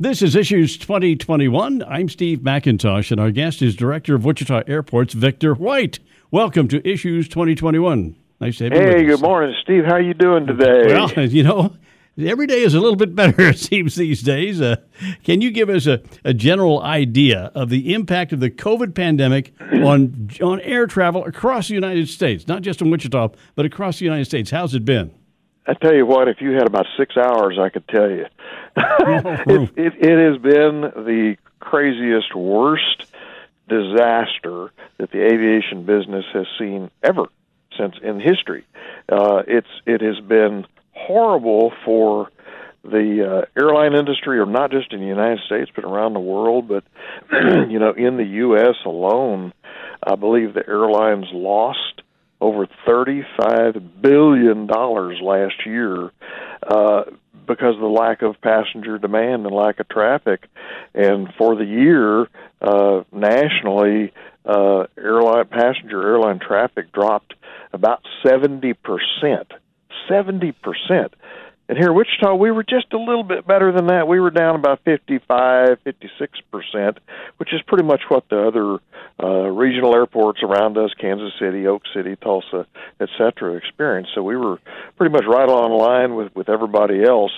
This is Issues 2021. I'm Steve McIntosh, and our guest is Director of Wichita Airports, Victor White. Welcome to Issues 2021. Nice to have you Hey, us. good morning, Steve. How you doing today? Well, you know, every day is a little bit better, it seems, these days. Uh, can you give us a, a general idea of the impact of the COVID pandemic on, on air travel across the United States? Not just in Wichita, but across the United States. How's it been? I tell you what, if you had about six hours, I could tell you. it, it, it has been the craziest, worst disaster that the aviation business has seen ever since in history. Uh, it's it has been horrible for the uh, airline industry, or not just in the United States, but around the world. But you know, in the U.S. alone, I believe the airlines lost over $35 billion last year uh, because of the lack of passenger demand and lack of traffic. And for the year, uh, nationally, uh, airline passenger airline traffic dropped about 70%. 70%. And here in Wichita, we were just a little bit better than that. We were down about 55, 56%, which is pretty much what the other uh, regional airports around us, Kansas City, Oak City, Tulsa, et cetera, experienced. So we were pretty much right on line with, with everybody else.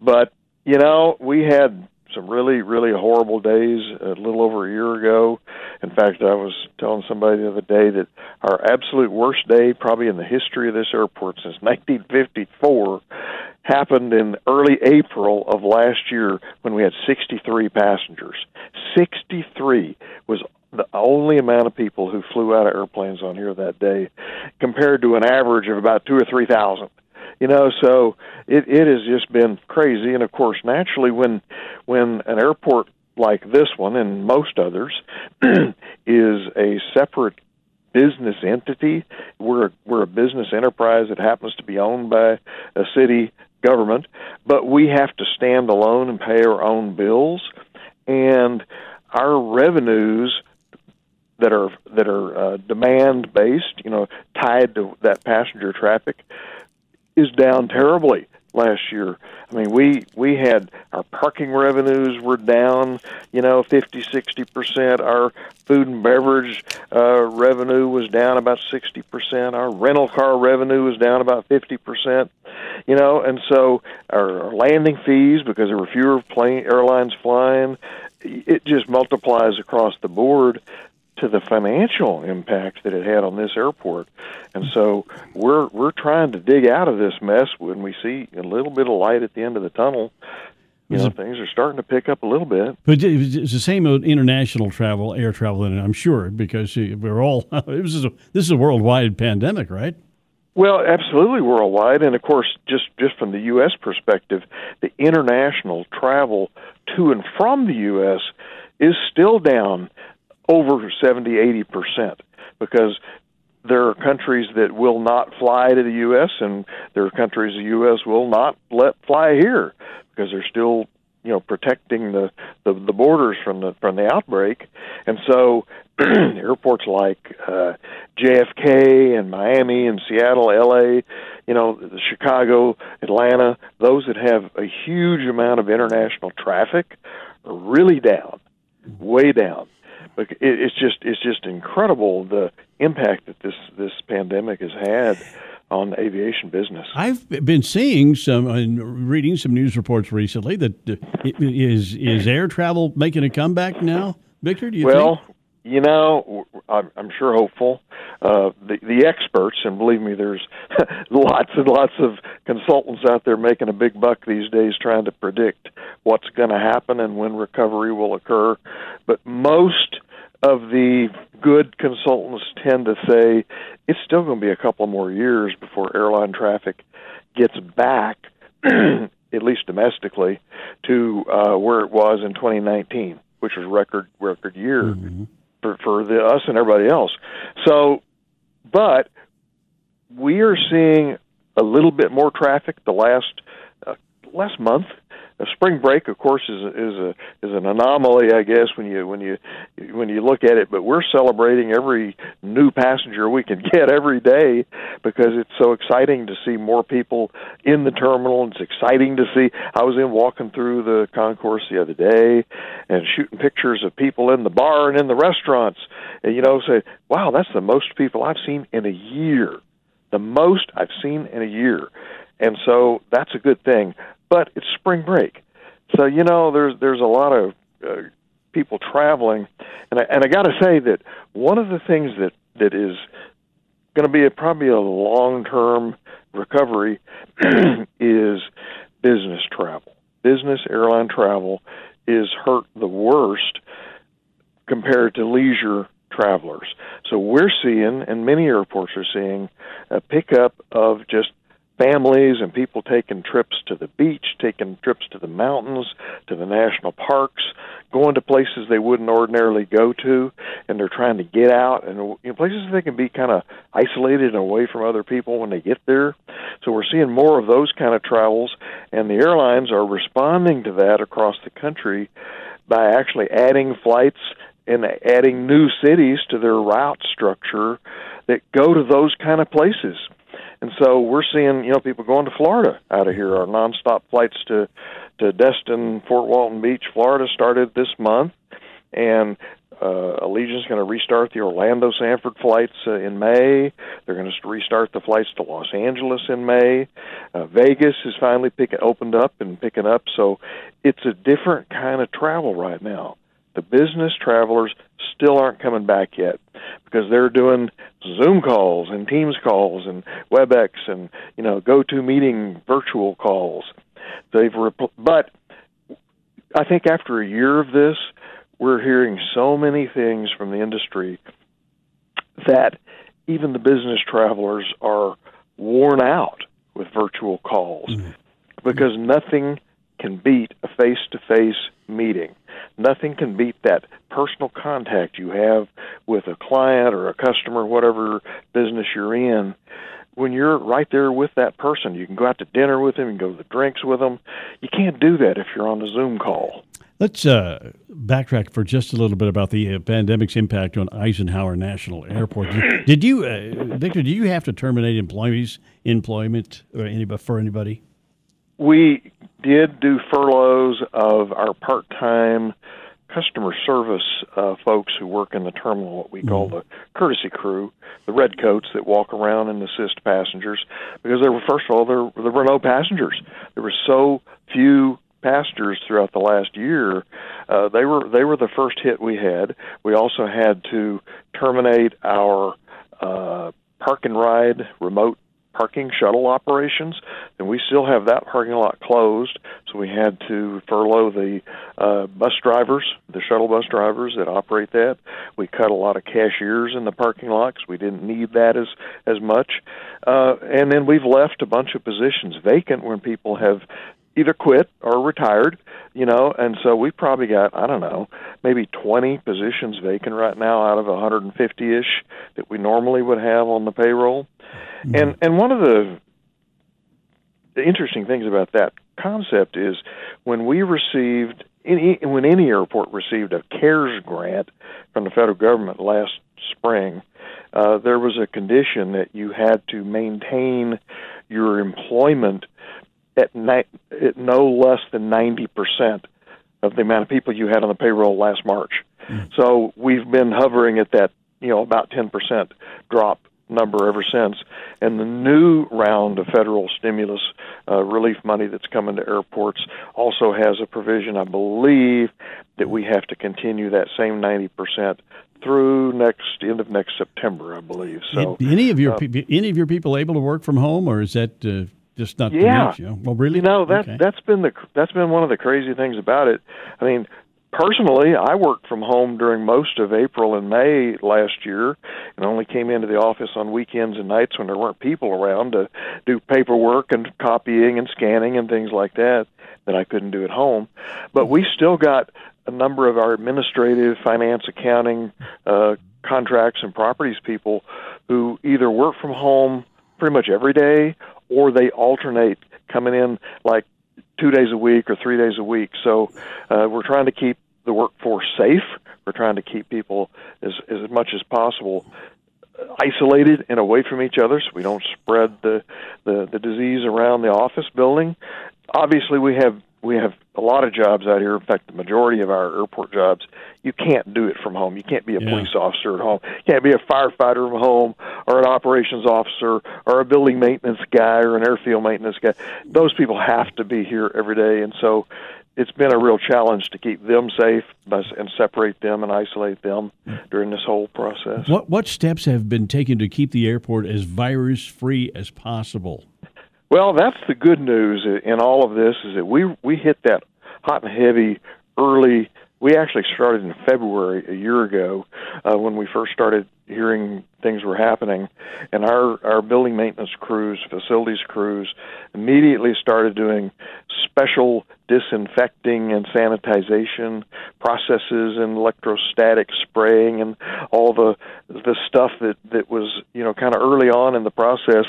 But, you know, we had some really, really horrible days a little over a year ago. In fact, I was telling somebody the other day that our absolute worst day, probably in the history of this airport since 1954, happened in early April of last year when we had 63 passengers. 63 was the only amount of people who flew out of airplanes on here that day, compared to an average of about two or three thousand. You know, so it it has just been crazy, and of course, naturally, when when an airport like this one and most others is a separate business entity. We're a, we're a business enterprise that happens to be owned by a city government, but we have to stand alone and pay our own bills, and our revenues that are that are uh, demand based, you know, tied to that passenger traffic, is down terribly last year. I mean, we we had our parking revenues were down, you know, fifty, sixty percent. Our food and beverage uh, revenue was down about sixty percent. Our rental car revenue was down about fifty percent. You know, and so our, our landing fees because there were fewer plane airlines flying, it just multiplies across the board to the financial impact that it had on this airport. And so we're we're trying to dig out of this mess when we see a little bit of light at the end of the tunnel. You know, things are starting to pick up a little bit. But it's the same international travel, air travel, and I'm sure because we're all this is a, this is a worldwide pandemic, right? Well, absolutely worldwide, and of course, just just from the U.S. perspective, the international travel to and from the U.S. is still down over 70, 80 percent because there are countries that will not fly to the U.S. and there are countries the U.S. will not let fly here because they're still you know protecting the, the the borders from the from the outbreak and so airports like uh JFK and Miami and Seattle LA you know Chicago Atlanta those that have a huge amount of international traffic are really down way down but it's just it's just incredible the impact that this this pandemic has had on the aviation business. I've been seeing some and reading some news reports recently that uh, is is air travel making a comeback now, Victor? Do you well, think? you know, I'm, I'm sure hopeful. Uh, the the experts, and believe me, there's lots and lots of consultants out there making a big buck these days trying to predict what's going to happen and when recovery will occur. But most of the good consultants tend to say it's still going to be a couple more years before airline traffic gets back, at least domestically, to uh, where it was in 2019, which was record record year mm-hmm. for for the us and everybody else. So, but we are seeing a little bit more traffic the last uh, last month. Spring break, of course, is is a is an anomaly, I guess, when you when you when you look at it. But we're celebrating every new passenger we can get every day because it's so exciting to see more people in the terminal. It's exciting to see. I was in walking through the concourse the other day and shooting pictures of people in the bar and in the restaurants, and you know, say, "Wow, that's the most people I've seen in a year." The most I've seen in a year and so that's a good thing. But it's spring break, so you know there's there's a lot of uh, people traveling, and I, and I got to say that one of the things that that is going to be a, probably a long term recovery is business travel. Business airline travel is hurt the worst compared to leisure travelers. So we're seeing, and many airports are seeing, a pickup of just families and people taking trips to the beach, taking trips to the mountains, to the national parks, going to places they wouldn't ordinarily go to, and they're trying to get out and you know, places they can be kind of isolated and away from other people when they get there. So we're seeing more of those kind of travels, and the airlines are responding to that across the country by actually adding flights and adding new cities to their route structure that go to those kind of places. And so we're seeing, you know, people going to Florida out of here. Our nonstop flights to to Destin, Fort Walton Beach, Florida started this month, and uh, Allegiant's going to restart the Orlando Sanford flights uh, in May. They're going to restart the flights to Los Angeles in May. Uh, Vegas is finally picking opened up and picking up, so it's a different kind of travel right now. The business travelers still aren't coming back yet because they're doing Zoom calls and Teams calls and WebEx and you know GoToMeeting virtual calls. They've rep- but I think after a year of this, we're hearing so many things from the industry that even the business travelers are worn out with virtual calls mm-hmm. because nothing can beat a face to face meeting. Nothing can beat that personal contact you have with a client or a customer, whatever business you're in. When you're right there with that person, you can go out to dinner with them, can go to the drinks with them. You can't do that if you're on a Zoom call. Let's uh, backtrack for just a little bit about the uh, pandemic's impact on Eisenhower National Airport. Did, did you, uh, Victor? Do you have to terminate employees employment or anybody for anybody? We did do furloughs of our part-time customer service uh, folks who work in the terminal, what we call mm-hmm. the courtesy crew, the red coats that walk around and assist passengers, because there were first of all there there were no passengers. There were so few passengers throughout the last year. Uh, they were they were the first hit we had. We also had to terminate our uh, park and ride remote parking shuttle operations, and we still have that parking lot closed. So we had to furlough the uh, bus drivers, the shuttle bus drivers that operate that. We cut a lot of cashiers in the parking lot because we didn't need that as as much. Uh, and then we've left a bunch of positions vacant when people have either quit or retired, you know, and so we've probably got, I don't know, maybe 20 positions vacant right now out of 150-ish that we normally would have on the payroll. Mm-hmm. And and one of the interesting things about that concept is when we received any, when any airport received a CARES grant from the federal government last spring, uh, there was a condition that you had to maintain your employment at, ni- at no less than 90% of the amount of people you had on the payroll last March. Mm. So we've been hovering at that, you know, about 10% drop number ever since. And the new round of federal stimulus uh, relief money that's coming to airports also has a provision, I believe, that we have to continue that same 90% through next end of next September, I believe. So, any of your uh, any of your people able to work from home, or is that uh, just not yeah. You know? Well, really, you know that okay. that's been the that's been one of the crazy things about it. I mean, personally, I worked from home during most of April and May last year, and only came into the office on weekends and nights when there weren't people around to do paperwork and copying and scanning and things like that that I couldn't do at home. But we still got a number of our administrative, finance, accounting, uh, contracts, and properties people who either work from home pretty much every day or they alternate coming in like two days a week or three days a week. So uh, we're trying to keep the workforce safe. We're trying to keep people as as much as possible isolated and away from each other, so we don't spread the the, the disease around the office building. Obviously, we have we have a lot of jobs out here. In fact, the majority of our airport jobs, you can't do it from home. You can't be a yeah. police officer at home. You can't be a firefighter from home, or an operations officer, or a building maintenance guy, or an airfield maintenance guy. Those people have to be here every day, and so it's been a real challenge to keep them safe and separate them and isolate them during this whole process. What what steps have been taken to keep the airport as virus free as possible? Well, that's the good news in all of this is that we we hit that hot and heavy early. We actually started in February a year ago uh, when we first started hearing things were happening, and our our building maintenance crews, facilities crews, immediately started doing special disinfecting and sanitization processes and electrostatic spraying and all the the stuff that that was you know kind of early on in the process.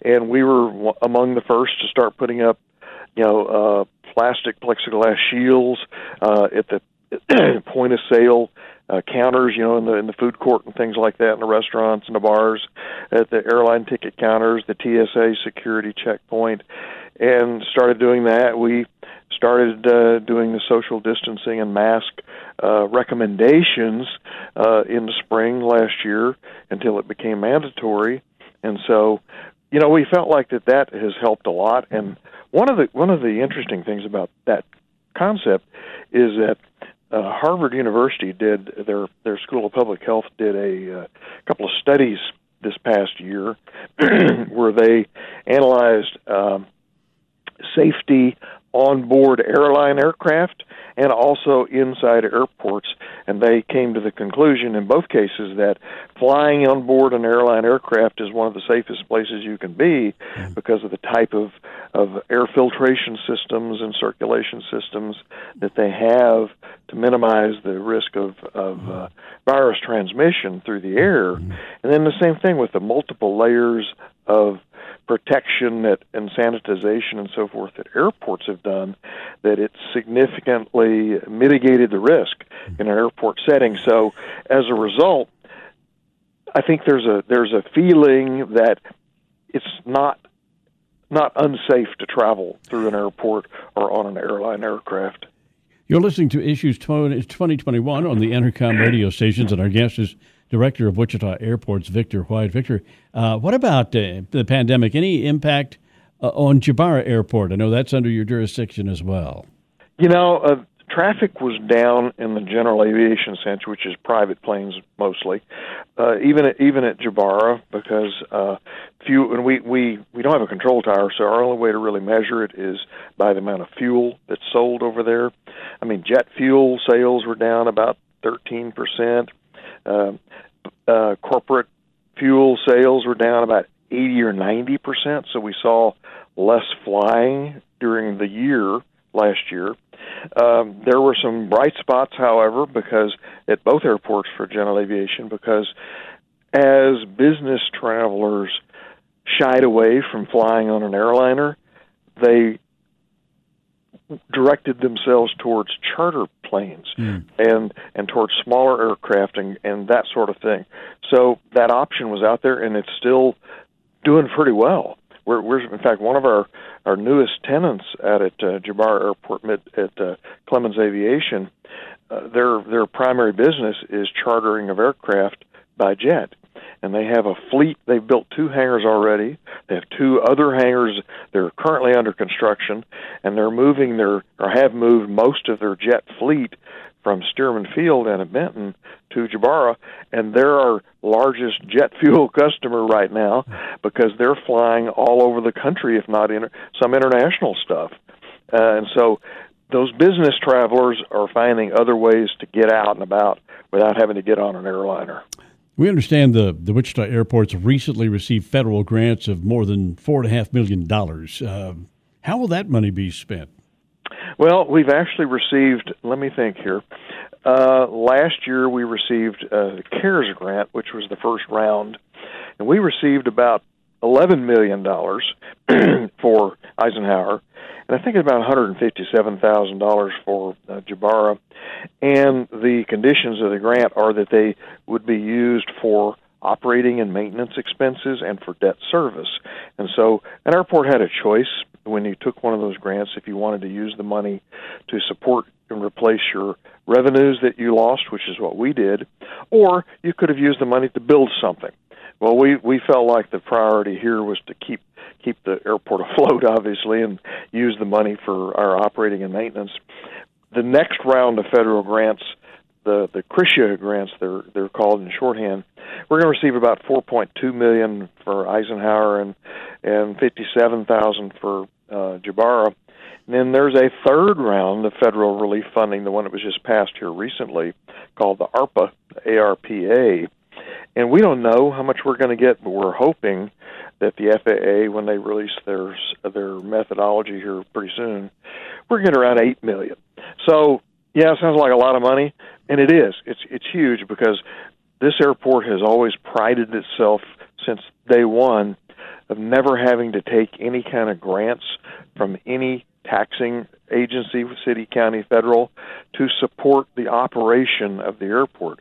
And we were among the first to start putting up you know uh plastic plexiglass shields uh at the point of sale uh, counters, you know, in the in the food court and things like that, in the restaurants and the bars, at the airline ticket counters, the TSA security checkpoint, and started doing that. We started uh, doing the social distancing and mask uh, recommendations uh, in the spring last year until it became mandatory, and so you know we felt like that that has helped a lot. And one of the one of the interesting things about that concept is that uh, Harvard University did their their School of Public Health did a uh, couple of studies this past year where they analyzed um, safety on board airline aircraft and also inside airports. And they came to the conclusion in both cases that flying on board an airline aircraft is one of the safest places you can be mm-hmm. because of the type of, of air filtration systems and circulation systems that they have to minimize the risk of, of uh, virus transmission through the air. Mm-hmm. And then the same thing with the multiple layers of protection that, and sanitization and so forth that airports have done, that it significantly mitigated the risk in an airport setting. So as a result, I think there's a there's a feeling that it's not not unsafe to travel through an airport or on an airline aircraft. You're listening to Issues 2021 on the Entercom radio stations, and our guest is Director of Wichita Airports, Victor White. Victor, uh, what about uh, the pandemic? Any impact uh, on Jabara Airport? I know that's under your jurisdiction as well. You know, uh, traffic was down in the general aviation sense, which is private planes mostly, uh, even at, even at Jabara because uh, few and we we we don't have a control tower, so our only way to really measure it is by the amount of fuel that's sold over there. I mean, jet fuel sales were down about thirteen percent. Uh, uh, corporate fuel sales were down about 80 or 90 percent, so we saw less flying during the year last year. Um, there were some bright spots, however, because at both airports for general aviation, because as business travelers shied away from flying on an airliner, they directed themselves towards charter planes mm. and and towards smaller aircraft and and that sort of thing. So that option was out there, and it's still doing pretty well. We're, we're in fact one of our our newest tenants out at uh, Jabara Airport at uh, Clemens Aviation. Uh, their their primary business is chartering of aircraft by jet and they have a fleet. They've built two hangars already. They have two other hangars. They're currently under construction, and they're moving their or have moved most of their jet fleet from Stearman Field and Benton to Jabara, and they're our largest jet fuel customer right now because they're flying all over the country, if not in some international stuff. Uh, and so those business travelers are finding other ways to get out and about without having to get on an airliner. We understand the, the Wichita airports recently received federal grants of more than $4.5 million. Uh, how will that money be spent? Well, we've actually received, let me think here. Uh, last year we received a CARES grant, which was the first round, and we received about $11 million for Eisenhower. And I think it's about one hundred and fifty-seven thousand dollars for uh, Jabara. And the conditions of the grant are that they would be used for operating and maintenance expenses and for debt service. And so an airport had a choice when you took one of those grants if you wanted to use the money to support and replace your revenues that you lost, which is what we did, or you could have used the money to build something. Well, we we felt like the priority here was to keep keep the airport afloat, obviously, and use the money for our operating and maintenance. The next round of federal grants, the the CRRSAA grants, they're they're called in shorthand. We're going to receive about 4.2 million for Eisenhower and and 57,000 for uh, Jabara. And then there's a third round of federal relief funding, the one that was just passed here recently, called the ARPA, ARPA. And we don't know how much we're going to get, but we're hoping that the FAA, when they release their their methodology here pretty soon, we're going to around eight million. So yeah, it sounds like a lot of money, and it is. It's it's huge because this airport has always prided itself since day one of never having to take any kind of grants from any taxing agency, city, county, federal, to support the operation of the airport.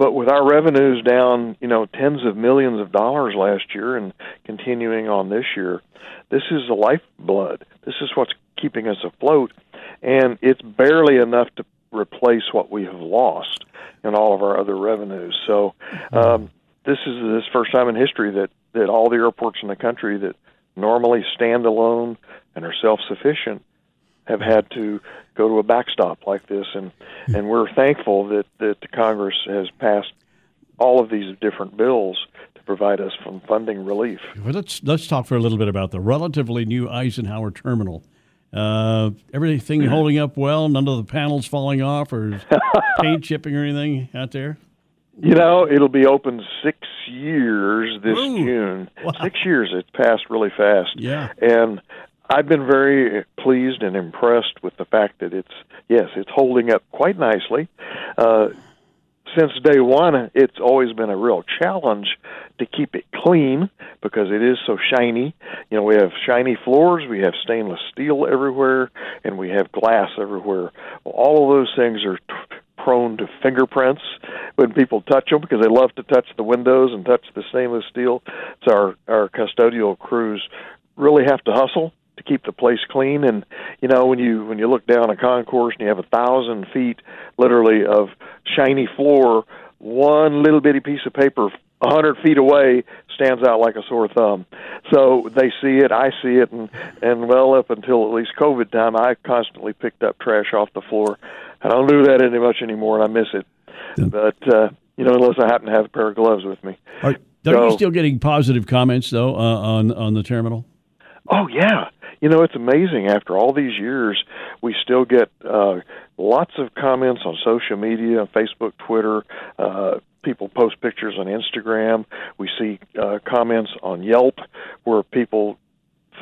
But with our revenues down, you know, tens of millions of dollars last year and continuing on this year, this is the lifeblood. This is what's keeping us afloat, and it's barely enough to replace what we have lost in all of our other revenues. So, um, this is this first time in history that that all the airports in the country that normally stand alone and are self sufficient have had to go to a backstop like this and and we're thankful that that the Congress has passed all of these different bills to provide us from funding relief. Well, let's let's talk for a little bit about the relatively new Eisenhower terminal. Uh, everything holding up well. None of the panels falling off or paint chipping or anything out there. You know, it'll be open six years this Ooh, June. wow. Six years. It's passed really fast. Yeah. And I've been very pleased and impressed with the fact that it's yes, it's holding up quite nicely. Uh, since day one, it's always been a real challenge to keep it clean because it is so shiny. You know, we have shiny floors, we have stainless steel everywhere, and we have glass everywhere. Well, all of those things are t- prone to fingerprints when people touch them because they love to touch the windows and touch the stainless steel. So our our custodial crews really have to hustle to keep the place clean. And you know when you when you look down a concourse and you have a thousand feet literally of shiny floor one little bitty piece of paper a hundred feet away stands out like a sore thumb. So they see it i see it and and well up until at least covid time i constantly picked up trash off the floor. I don't do that any much anymore and i miss it. But uh you know unless i happen to have a pair of gloves with me. Are, are you still getting positive comments though uh, on on the terminal? Oh yeah, you know it's amazing. After all these years, we still get uh, lots of comments on social media, Facebook, Twitter. Uh, people post pictures on Instagram. We see uh, comments on Yelp where people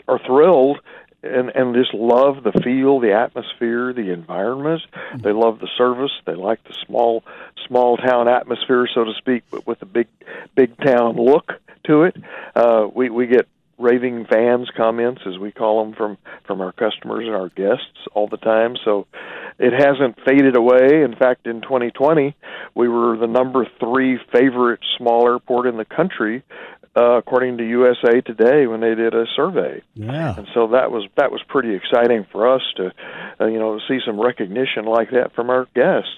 are thrilled and and just love the feel, the atmosphere, the environment. They love the service. They like the small small town atmosphere, so to speak, but with a big big town look to it. Uh, we we get raving fans comments as we call them from from our customers and our guests all the time. So it hasn't faded away. In fact in 2020 we were the number 3 favorite small airport in the country uh, according to USA Today when they did a survey. Yeah. and so that was that was pretty exciting for us to uh, you know see some recognition like that from our guests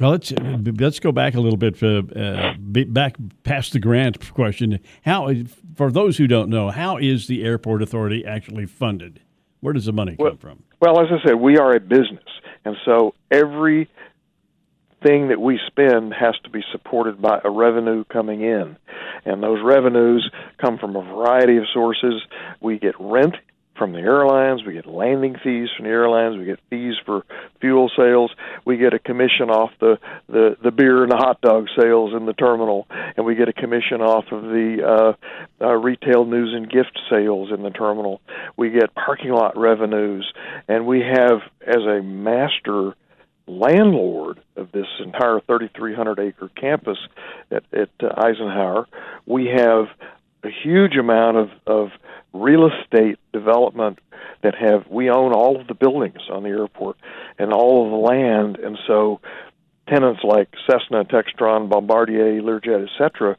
Well, let's let's go back a little bit uh, uh, back past the grant question. How, for those who don't know, how is the airport authority actually funded? Where does the money come Well- from? Well, as I said, we are a business, and so every thing that we spend has to be supported by a revenue coming in, and those revenues come from a variety of sources. We get rent from the airlines, we get landing fees from the airlines, we get fees for fuel sales, we get a commission off the the, the beer and the hot dog sales in the terminal, and we get a commission off of the uh, uh, retail news and gift sales in the terminal. We get parking lot revenues, and we have as a master landlord of this entire 3,300 acre campus at, at uh, Eisenhower, we have a huge amount of, of real estate development that have we own all of the buildings on the airport and all of the land and so tenants like Cessna, Textron, Bombardier, Learjet, etc.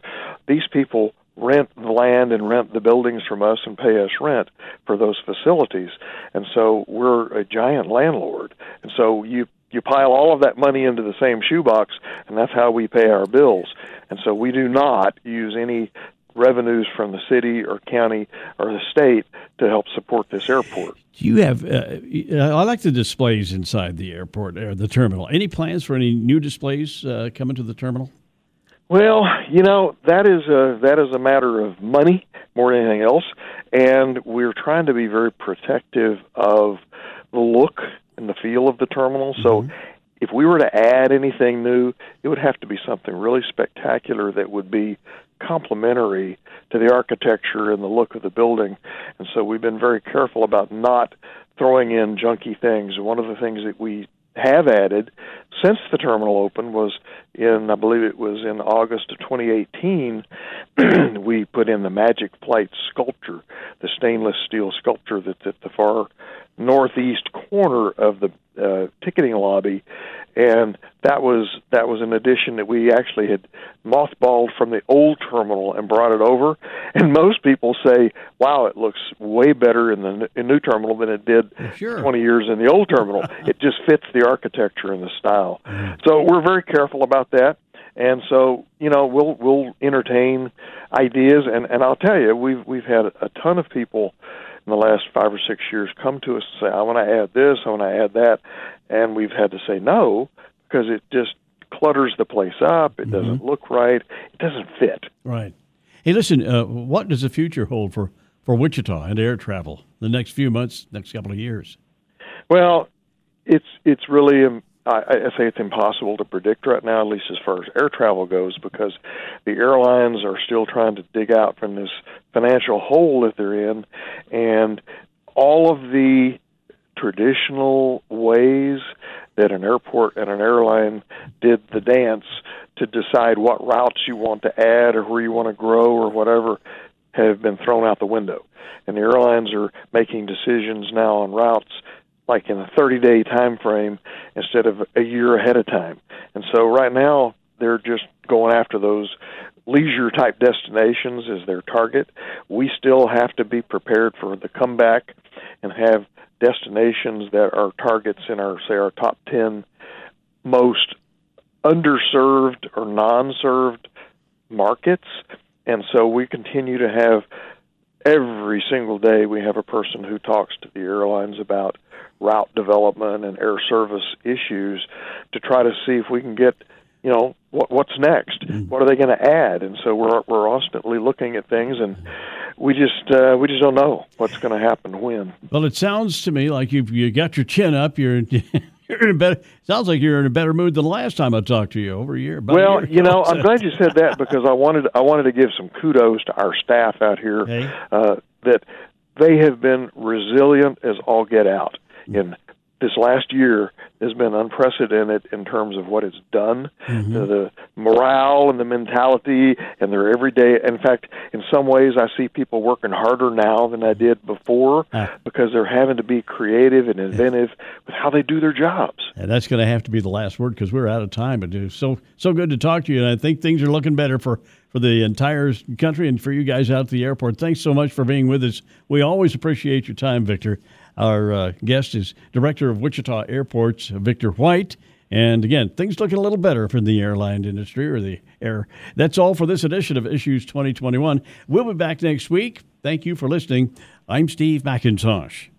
These people rent the land and rent the buildings from us and pay us rent for those facilities. And so we're a giant landlord. And so you you pile all of that money into the same shoebox and that's how we pay our bills. And so we do not use any revenues from the city or county or the state to help support this airport. Do you have? Uh, I like the displays inside the airport or the terminal. Any plans for any new displays uh, coming to the terminal? Well, you know that is a that is a matter of money more than anything else, and we're trying to be very protective of the look and the feel of the terminal. So, mm-hmm. if we were to add anything new, it would have to be something really spectacular that would be complementary to the architecture and the look of the building. And so, we've been very careful about not throwing in junky things. One of the things that we have added since the terminal opened was in I believe it was in August of 2018 we put in the Magic Flight sculpture, the stainless steel sculpture that's at the far northeast corner of the uh, ticketing lobby, and that was that was an addition that we actually had mothballed from the old terminal and brought it over. And most people say, "Wow, it looks way better in the in new terminal than it did sure. 20 years in the old terminal. it just fits the architecture and the style." Mm. So we're very careful about that. And so, you know, we'll we'll entertain ideas, and and I'll tell you, we've we've had a ton of people in the last five or six years come to us and say, I want to add this, I want to add that. And we've had to say no because it just clutters the place up. It mm-hmm. doesn't look right. It doesn't fit. Right. Hey, listen, uh, what does the future hold for, for Wichita and air travel the next few months, next couple of years? Well, it's it's really um, I, I say it's impossible to predict right now, at least as far as air travel goes, because the airlines are still trying to dig out from this financial hole that they're in, and all of the traditional ways that an airport and an airline did the dance to decide what routes you want to add or where you want to grow or whatever have been thrown out the window. And the airlines are making decisions now on routes like in a 30 day time frame instead of a year ahead of time. And so right now they're just going after those leisure type destinations as their target. We still have to be prepared for the comeback and have destinations that are targets in our say our top 10 most underserved or non-served markets. And so we continue to have every single day we have a person who talks to the airlines about route development and air service issues to try to see if we can get you know what what's next? Mm. what are they going to add? And so we're we're constantly looking at things and we just uh, we just don't know what's going to happen when. Well it sounds to me like you've you got your chin up you're You're in a better. Sounds like you're in a better mood than the last time I talked to you over a year. Well, a year you know, I'm glad you said that because I wanted I wanted to give some kudos to our staff out here hey. uh, that they have been resilient as all get out in this last year has been unprecedented in terms of what it's done mm-hmm. to the morale and the mentality and their everyday. In fact, in some ways, I see people working harder now than I did before because they're having to be creative and inventive yeah. with how they do their jobs. And that's going to have to be the last word because we're out of time. But it's so so good to talk to you, and I think things are looking better for for the entire country and for you guys out at the airport. Thanks so much for being with us. We always appreciate your time, Victor. Our uh, guest is Director of Wichita Airports, Victor White. And again, things looking a little better for the airline industry or the air. That's all for this edition of Issues 2021. We'll be back next week. Thank you for listening. I'm Steve McIntosh.